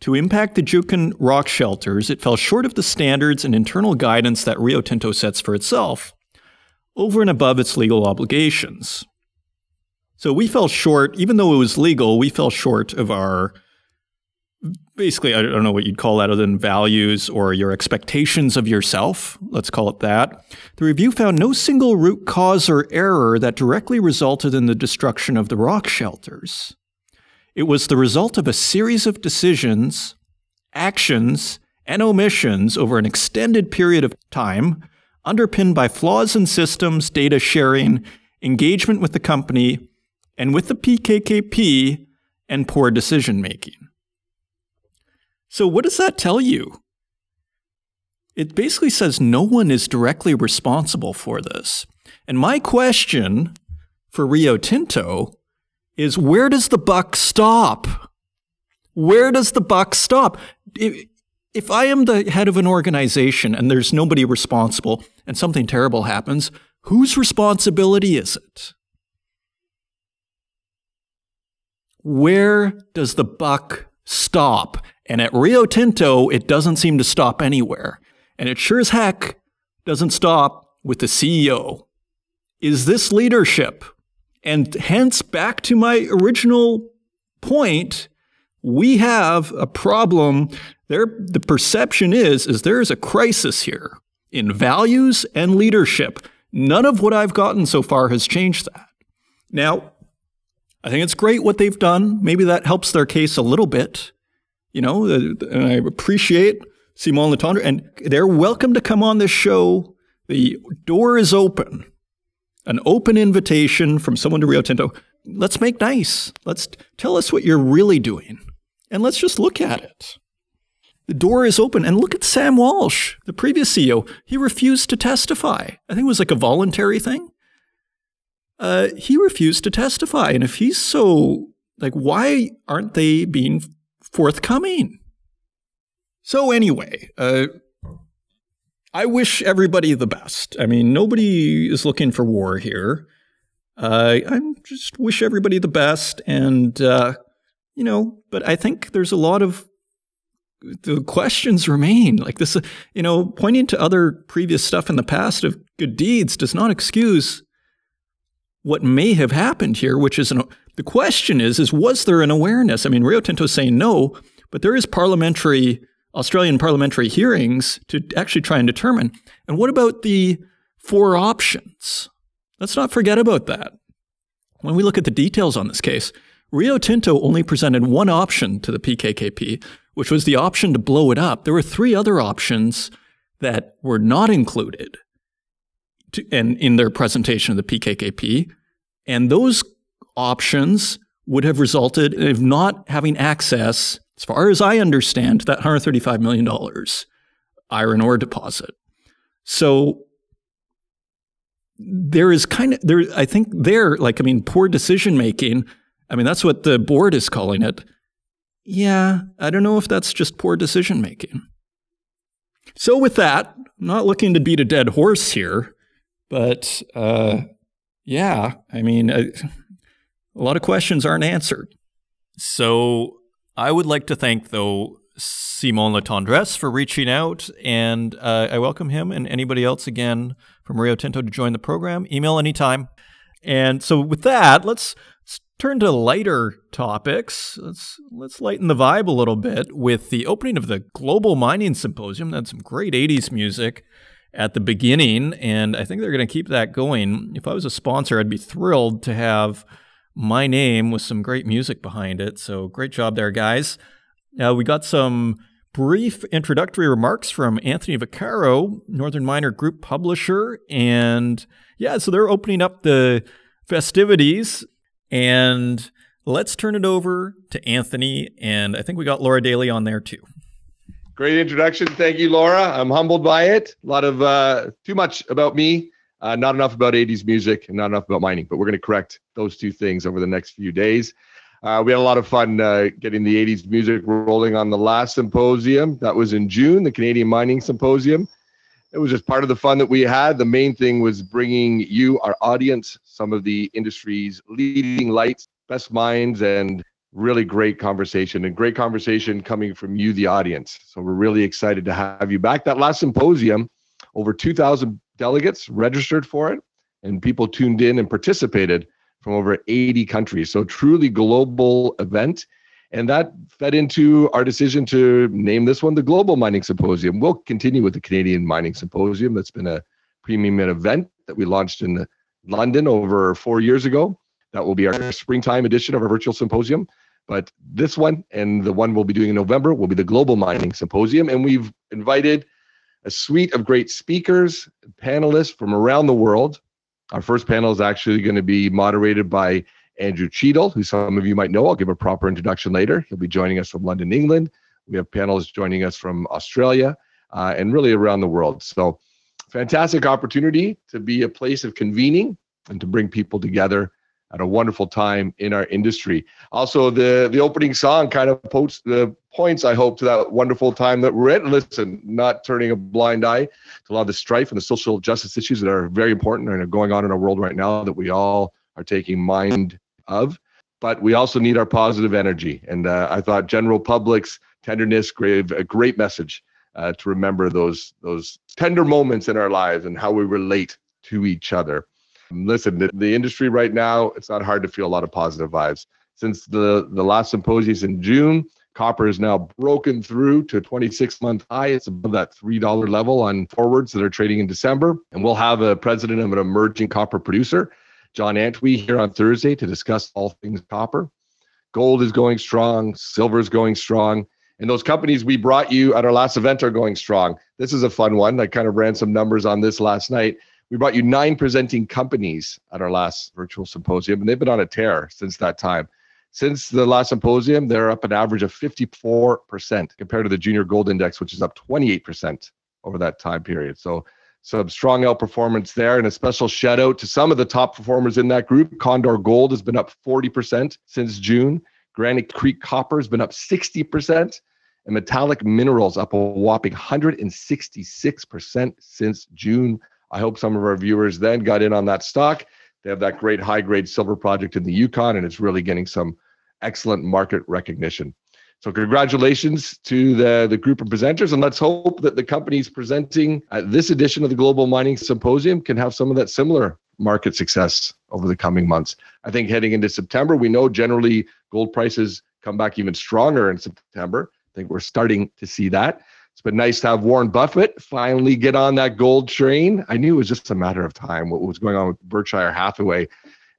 to impact the Juukan rock shelters, it fell short of the standards and internal guidance that Rio Tinto sets for itself, over and above its legal obligations. So we fell short, even though it was legal, we fell short of our basically, I don't know what you'd call that other than values or your expectations of yourself. Let's call it that. The review found no single root cause or error that directly resulted in the destruction of the rock shelters. It was the result of a series of decisions, actions, and omissions over an extended period of time, underpinned by flaws in systems, data sharing, engagement with the company, and with the PKKP, and poor decision making. So, what does that tell you? It basically says no one is directly responsible for this. And my question for Rio Tinto is where does the buck stop? Where does the buck stop? If, if I am the head of an organization and there's nobody responsible and something terrible happens, whose responsibility is it? Where does the buck stop? And at Rio Tinto, it doesn't seem to stop anywhere. And it sure as heck doesn't stop with the CEO. Is this leadership? And hence, back to my original point, we have a problem. There, the perception is, is there is a crisis here in values and leadership. None of what I've gotten so far has changed that. Now, I think it's great what they've done. Maybe that helps their case a little bit. You know, and I appreciate Simon Letendre, and they're welcome to come on this show. The door is open, an open invitation from someone to Rio Tinto. Let's make nice. Let's tell us what you're really doing, and let's just look at it. The door is open, and look at Sam Walsh, the previous CEO. He refused to testify. I think it was like a voluntary thing. Uh, he refused to testify, and if he's so like, why aren't they being forthcoming. So, anyway, uh, I wish everybody the best. I mean, nobody is looking for war here. Uh, I just wish everybody the best. And, uh, you know, but I think there's a lot of the questions remain. Like this, you know, pointing to other previous stuff in the past of good deeds does not excuse what may have happened here, which is an the question is, is was there an awareness? I mean, Rio Tinto is saying no, but there is parliamentary, Australian parliamentary hearings to actually try and determine. And what about the four options? Let's not forget about that. When we look at the details on this case, Rio Tinto only presented one option to the PKKP, which was the option to blow it up. There were three other options that were not included to, and in their presentation of the PKKP. And those options would have resulted in not having access, as far as I understand, to that $135 million iron ore deposit. So there is kind of there I think there like I mean poor decision making. I mean that's what the board is calling it. Yeah, I don't know if that's just poor decision making. So with that, not looking to beat a dead horse here, but uh, yeah, I mean, uh, a lot of questions aren't answered. So I would like to thank, though, Simon Latendresse for reaching out, and uh, I welcome him and anybody else again from Rio Tinto to join the program. Email anytime. And so, with that, let's, let's turn to lighter topics. Let's let's lighten the vibe a little bit with the opening of the Global Mining Symposium. That's some great '80s music at the beginning, and I think they're going to keep that going. If I was a sponsor, I'd be thrilled to have my name with some great music behind it. So great job there, guys. Uh, we got some brief introductory remarks from Anthony Vaccaro, Northern Miner Group publisher. And yeah, so they're opening up the festivities. And let's turn it over to Anthony. And I think we got Laura Daly on there too. Great introduction. Thank you, Laura. I'm humbled by it. A lot of uh, too much about me, uh, not enough about 80s music, and not enough about mining. But we're going to correct those two things over the next few days. Uh, we had a lot of fun uh, getting the 80s music rolling on the last symposium. That was in June, the Canadian Mining Symposium. It was just part of the fun that we had. The main thing was bringing you, our audience, some of the industry's leading lights, best minds, and really great conversation and great conversation coming from you, the audience. So we're really excited to have you back. That last symposium, over 2,000 delegates registered for it, and people tuned in and participated from over 80 countries. So truly global event. And that fed into our decision to name this one the Global Mining Symposium. We'll continue with the Canadian Mining Symposium. That's been a premium event that we launched in London over four years ago. That will be our springtime edition of our virtual symposium. But this one and the one we'll be doing in November will be the Global Mining Symposium. And we've invited a suite of great speakers, panelists from around the world. Our first panel is actually going to be moderated by Andrew Cheadle, who some of you might know. I'll give a proper introduction later. He'll be joining us from London, England. We have panelists joining us from Australia uh, and really around the world. So, fantastic opportunity to be a place of convening and to bring people together at a wonderful time in our industry. Also, the the opening song kind of posts the points, I hope, to that wonderful time that we're in. Listen, not turning a blind eye to a lot of the strife and the social justice issues that are very important and are going on in our world right now that we all are taking mind of. But we also need our positive energy. And uh, I thought General Public's tenderness gave a great message uh, to remember those those tender moments in our lives and how we relate to each other. Listen, the, the industry right now, it's not hard to feel a lot of positive vibes. Since the, the last symposium in June, copper is now broken through to a 26 month high. It's above that $3 level on forwards that are trading in December. And we'll have a president of an emerging copper producer, John Antwi, here on Thursday to discuss all things copper. Gold is going strong, silver is going strong. And those companies we brought you at our last event are going strong. This is a fun one. I kind of ran some numbers on this last night. We brought you nine presenting companies at our last virtual symposium, and they've been on a tear since that time. Since the last symposium, they're up an average of 54% compared to the junior gold index, which is up 28% over that time period. So, some strong outperformance there, and a special shout out to some of the top performers in that group. Condor Gold has been up 40% since June. Granite Creek Copper has been up 60%, and Metallic Minerals up a whopping 166% since June I hope some of our viewers then got in on that stock. They have that great high grade silver project in the Yukon, and it's really getting some excellent market recognition. So congratulations to the, the group of presenters, and let's hope that the companies presenting at this edition of the Global Mining Symposium can have some of that similar market success over the coming months. I think heading into September, we know generally gold prices come back even stronger in September. I think we're starting to see that. Been nice to have Warren Buffett finally get on that gold train. I knew it was just a matter of time. What was going on with Berkshire Hathaway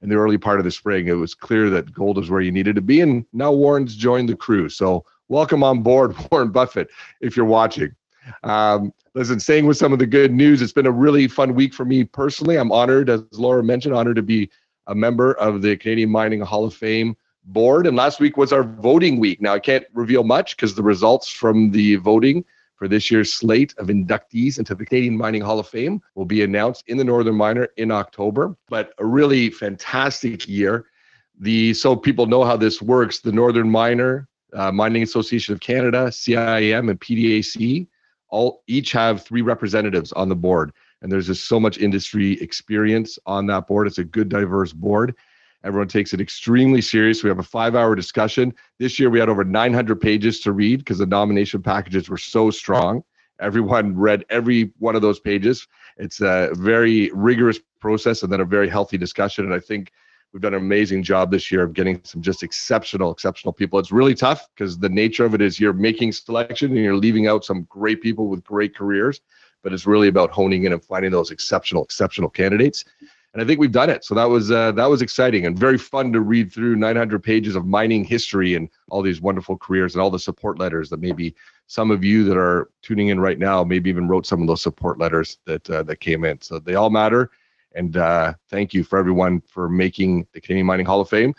in the early part of the spring, it was clear that gold is where you needed to be. And now Warren's joined the crew. So welcome on board, Warren Buffett, if you're watching. Um, listen, staying with some of the good news, it's been a really fun week for me personally. I'm honored, as Laura mentioned, honored to be a member of the Canadian Mining Hall of Fame board. And last week was our voting week. Now, I can't reveal much because the results from the voting for this year's slate of inductees into the Canadian Mining Hall of Fame will be announced in the Northern Miner in October. But a really fantastic year. The so people know how this works. The Northern Miner, uh, Mining Association of Canada, CIM, and PDAC all each have three representatives on the board, and there's just so much industry experience on that board. It's a good, diverse board. Everyone takes it extremely serious. We have a five hour discussion. This year we had over 900 pages to read because the nomination packages were so strong. Everyone read every one of those pages. It's a very rigorous process and then a very healthy discussion. And I think we've done an amazing job this year of getting some just exceptional, exceptional people. It's really tough because the nature of it is you're making selection and you're leaving out some great people with great careers, but it's really about honing in and finding those exceptional, exceptional candidates. And I think we've done it. So that was uh, that was exciting and very fun to read through 900 pages of mining history and all these wonderful careers and all the support letters that maybe some of you that are tuning in right now maybe even wrote some of those support letters that uh, that came in. So they all matter. And uh, thank you for everyone for making the Canadian Mining Hall of Fame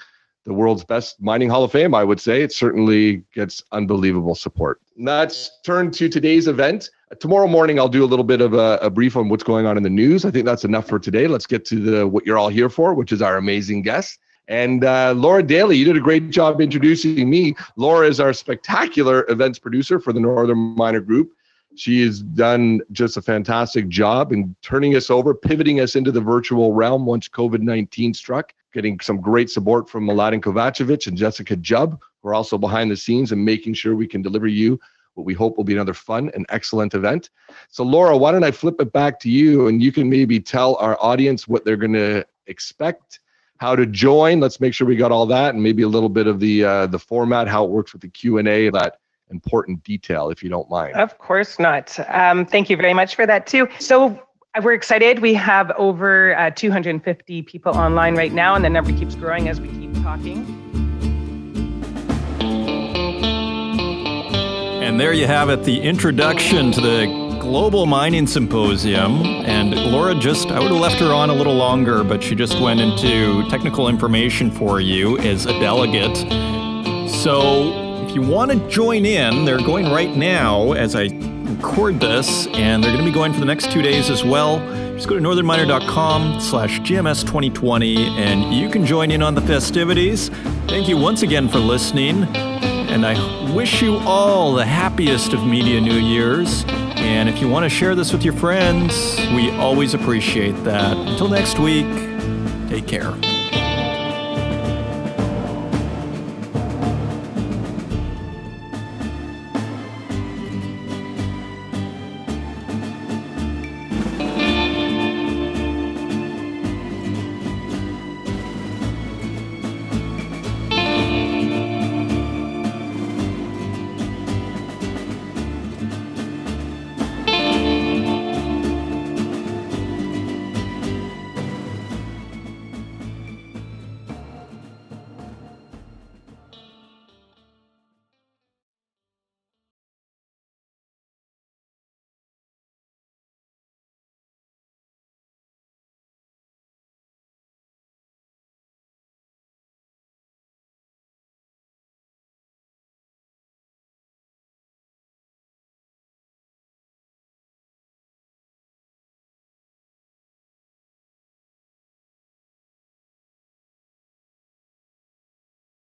the world's best mining hall of fame, I would say. It certainly gets unbelievable support. Let's turn to today's event. Tomorrow morning, I'll do a little bit of a, a, brief on what's going on in the news. I think that's enough for today. Let's get to the what you're all here for, which is our amazing guest. And uh, Laura Daly, you did a great job introducing me. Laura is our spectacular events producer for the Northern Miner Group. She has done just a fantastic job in turning us over, pivoting us into the virtual realm once COVID 19 struck, getting some great support from Mladen Kovacevic and Jessica Jubb, who are also behind the scenes and making sure we can deliver you what we hope will be another fun and excellent event. So, Laura, why don't I flip it back to you and you can maybe tell our audience what they're going to expect, how to join. Let's make sure we got all that, and maybe a little bit of the uh, the format, how it works with the Q and A, that important detail, if you don't mind. Of course not. Um, thank you very much for that, too. So, uh, we're excited. We have over uh, 250 people online right now, and the number keeps growing as we keep talking. And there you have it the introduction to the Global Mining Symposium. And Laura just, I would have left her on a little longer, but she just went into technical information for you as a delegate. So if you want to join in, they're going right now as I record this, and they're going to be going for the next two days as well. Just go to northernminer.com slash GMS 2020 and you can join in on the festivities. Thank you once again for listening, and I wish you all the happiest of Media New Year's. And if you want to share this with your friends, we always appreciate that. Until next week, take care.